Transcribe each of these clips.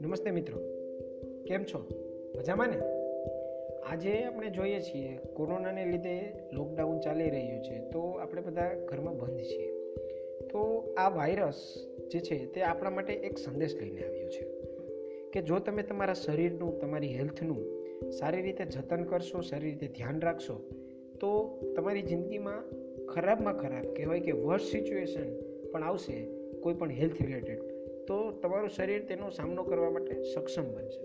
નમસ્તે મિત્રો. કેમ છો? મજામાં ને? આજે આપણે જોઈએ છીએ કોરોનાને લીધે લોકડાઉન ચાલી રહ્યું છે, તો આપણે બધા ઘરમાં બંધ છીએ. તો આ વાયરસ જે છે તે આપણા માટે એક સંદેશ લઈને આવ્યો છે કે જો તમે તમારા શરીરનું, તમારી હેલ્થનું સારી રીતે જતન કરશો, સારી રીતે ધ્યાન રાખશો તો તમારી જિંદગીમાં ખરાબમાં ખરાબ કહેવાય કે વર્સ્ટ સિચ્યુએશન પણ આવશે કોઈ પણ હેલ્થ રિલેટેડ તો તમારું શરીર તેનો સામનો કરવા માટે સક્ષમ બનશે.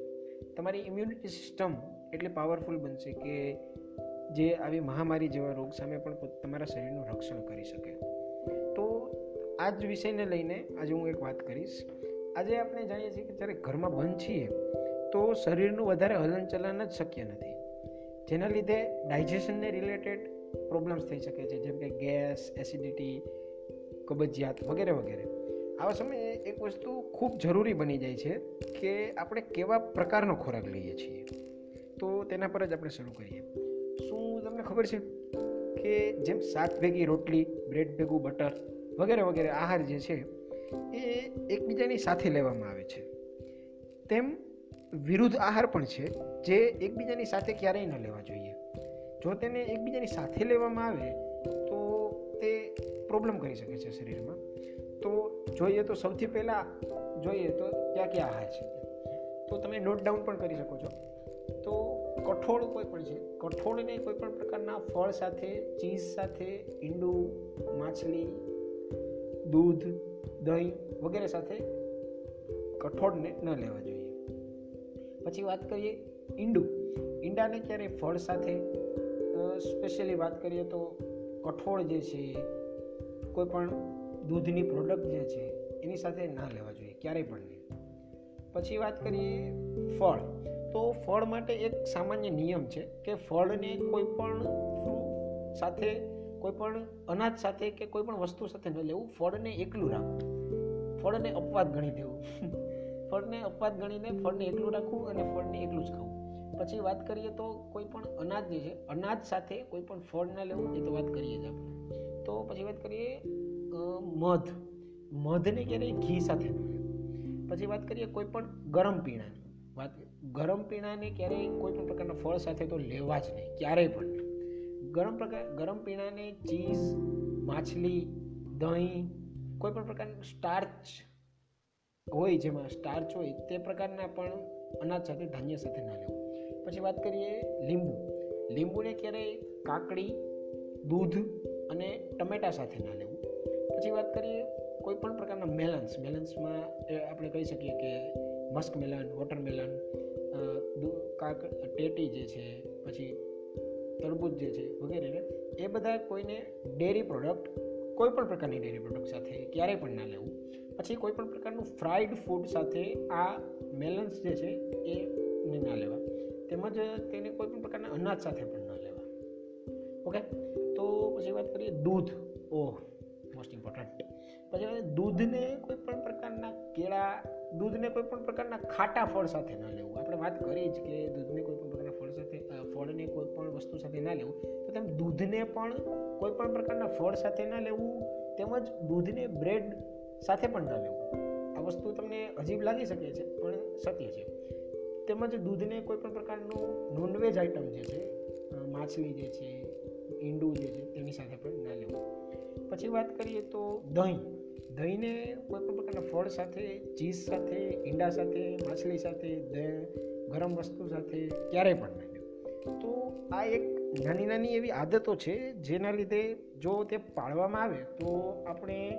તમારી ઇમ્યુનિટી સિસ્ટમ એટલી પાવરફુલ બનશે કે જે આવી મહામારી જેવા રોગ સામે પણ તમારા શરીરનું રક્ષણ કરી શકે. તો આ જ વિષયને લઈને આજે હું એક વાત કરીશ. આજે આપણે જાણીએ છીએ કે જ્યારે ઘરમાં બંધ છીએ, તો શરીરનું વધારે હલનચલન જ શક્ય નથી. જેના લીધે ડાયજેશનને રિલેટેડ પ્રોબ્લેમ્સ થઈ શકે છે, જેમ કે ગેસ એસિડિટી કબજિયાત વગેરે વગેરે. આવા સમયે એક વસ્તુ ખૂબ જરૂરી બની જાય છે કે આપણે કેવા પ્રકારનો ખોરાક લઈએ છીએ. તો તેના પર જ આપણે શરૂ કરીએ. શું તમને ખબર છે કે જેમ શાક ભેગી રોટલી, બ્રેડ ભેગું બટર વગેરે વગેરે આહાર જે છે, એ એકબીજાની સાથે લેવામાં આવે છે. તેમ વિરુદ્ધ આહાર પણ છે, જે એકબીજાની સાથે ક્યારેય ન લેવા જોઈએ. જો તેને એકબીજાની સાથે લેવામાં આવે, તો તે પ્રોબ્લેમ કરી શકે છે શરીરમાં. તો જોઈએ તો સૌથી પહેલાં જોઈએ તો ક્યાં ક્યાં આહાર છે. તો તમે નોટ ડાઉન પણ કરી શકો છો. તો કઠોળ કોઈ પણ છે, કઠોળને કોઈ પણ પ્રકારના ફળ સાથે, ચીઝ સાથે, ઈંડું, માછલી, દૂધ, દહીં વગેરે સાથે કઠોળને ન લેવા જોઈએ. પછી વાત કરીએ ઈંડું. ઈંડાને ક્યારે ફળ સાથે સ્પેશિયલી વાત કરીએ તો કઠોળ જે છે, કોઈ પણ દૂધની પ્રોડક્ટ જે છે, એની સાથે ના લેવા જોઈએ, ક્યારેય પણ નહીં. પછી વાત કરીએ ફળ. તો ફળ માટે એક સામાન્ય નિયમ છે કે ફળને કોઈ પણ સાથે, કોઈ પણ અનાજ સાથે કે કોઈ પણ વસ્તુ સાથે ન લેવું, ફળને એકલું રાખવું. ફળને અપવાદ ગણી દેવું. ફળને અપવાદ ગણીને ફળને એકલું રાખવું અને ફળને એકલું જ ખાવું. પછી વાત કરીએ તો કોઈ પણ અનાજ જે છે, અનાજ સાથે કોઈ પણ ફળ ના લેવું એ તો વાત કરીએ જ આપણે. તો પછી વાત કરીએ મધ. મધને ક્યારેય ઘી સાથે પછી વાત કરીએ કોઈ પણ ગરમ પીણાની વાત. ગરમ પીણાને ક્યારેય કોઈ પણ પ્રકારના ફળ સાથે તો લેવા જ નહીં, ક્યારેય પણ ગરમ પ્રકાર ગરમ પીણાને ચીઝ, માછલી, દહીં, કોઈ પણ પ્રકારનું સ્ટાર્ચ હોય જેમાં સ્ટાર્ચ હોય, તે પ્રકારના પણ અનાજ સાથે ધાન્ય સાથે ના લેવું. પછી વાત કરીએ લીંબુ. લીંબુને ક્યારેય કાકડી, દૂધ અને ટમેટા સાથે ના લેવું. પછી વાત કરીએ કોઈ પણ પ્રકારના મેલન્સ મેલન્સમાં આપણે કહી શકીએ કે મસ્ક મેલન વોટરમેલન કાક, ટેટી જે છે, પછી તરબૂચ જે છે, વગેરે, એ બધા કોઈને ડેરી પ્રોડક્ટ કોઈ પણ પ્રકારની ડેરી પ્રોડક્ટ સાથે ક્યારેય પણ ના લેવું. પછી કોઈ પણ પ્રકારનું ફ્રાઈડ ફૂડ સાથે આ મેલન્સ જે છે એ ના લેવા. તેમજ તેને કોઈ પણ પ્રકારના અનાજ સાથે પણ ના લેવા. ઓકે તો પછી વાત કરીએ દૂધ. ઓહ મોસ્ટ ઇમ્પોર્ટન્ટ પછી દૂધને કોઈ પણ પ્રકારના કેળા, દૂધને કોઈ પણ પ્રકારના ખાટા ફળ સાથે ના લેવું. આપણે વાત કરી જ કે દૂધને કોઈ પણ પ્રકારના ફળ સાથે ફળને કોઈ પણ વસ્તુ સાથે ના લેવું. તો તેમ દૂધને પણ કોઈ પણ પ્રકારના ફળ સાથે ના લેવું. તેમજ દૂધને બ્રેડ સાથે પણ ના લેવું. આ વસ્તુ તમને અજીબ લાગી શકે છે, પણ સત્ય છે. તેમજ દૂધને કોઈ પણ પ્રકારનું નોનવેજ આઇટમ જે છે માછલી જે છે, ઈંડું જે છે, તેની સાથે પણ ના લેવું. પછી વાત કરીએ તો દહીં. દહીંને કોઈ પણ પ્રકારના ફળ સાથે, ચીઝ સાથે, ઈંડા સાથે, માછલી સાથે ગરમ વસ્તુ સાથે ક્યારેય પણ ના લેવું. તો આ એક નાની નાની એવી આદતો છે, જેના લીધે જો તે પાળવામાં આવે તો આપણે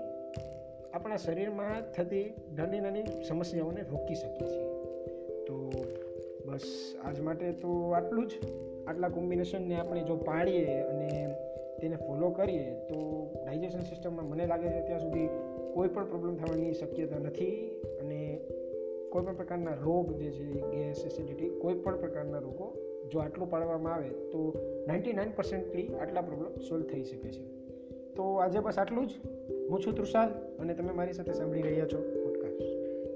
આપણા શરીરમાં થતી નાની નાની સમસ્યાઓને રોકી શકીએ છીએ તો બસ આજ માટે તો આટલું જ. આટલા કોમ્બિનેશનને આપણે જો પાડીએ અને તેને ફોલો કરીએ તો ડાયજેશન સિસ્ટમમાં મને લાગે છે ત્યાં સુધી કોઈ પણ પ્રોબ્લેમ થવાની શક્યતા નથી અને કોઈ પણ પ્રકારના રોગ જે છે, ગેસ એસિડિટી કોઈ પણ પ્રકારના રોગો જો આટલું પાડવામાં આવે તો નાઇન્ટી નાઇન પર્સન્ટલી આટલા પ્રોબ્લેમ સોલ્વ થઈ શકે છે. તો આજે બસ આટલું જ. હું છું તૃષાલ અને તમે મારી સાથે સાંભળી રહ્યા છો પોડકાસ્ટ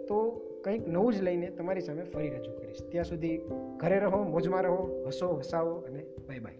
તો કંઈક નવું જ લઈને તમારી સામે ફરી રજૂ કરીશ. ત્યાં સુધી ઘરે રહો, મોજમાં રહો, હસો, હસાવો અને બાય બાય